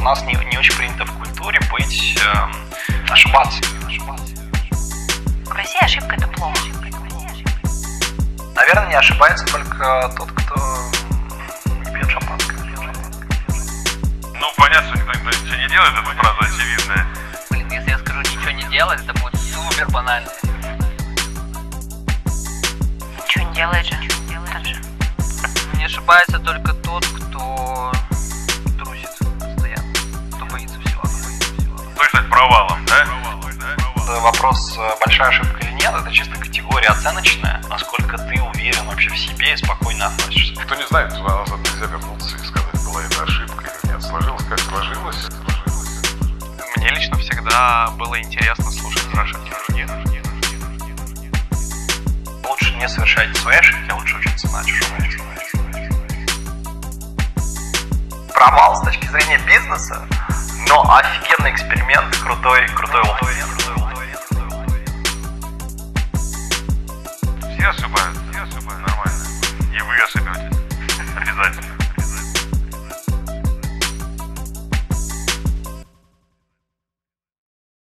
у нас не, не очень принято в культуре быть, э, ошибаться. В России ошибка это плохо. Наверное, не ошибается только тот, кто не пьет шампанское. Ну, понятно, что никто ничего не делает, это правда очевидная. Блин, если я скажу ничего не делать, это будет супер банально. Ничего не делает же. Не ошибается только тот, кто вопрос, э, большая ошибка или нет, это чисто категория оценочная, насколько ты уверен вообще в себе и спокойно относишься. Кто не знает, назад нельзя вернуться и сказать, была это ошибка или нет. Сложилось как сложилось. Мне лично всегда было интересно слушать про ошибки других. Лучше не совершать свои ошибки, а лучше учиться на чужом. Провал с точки зрения бизнеса, но офигенный эксперимент, крутой, крутой опыт. Все ошибаются, все ошибаются, нормально.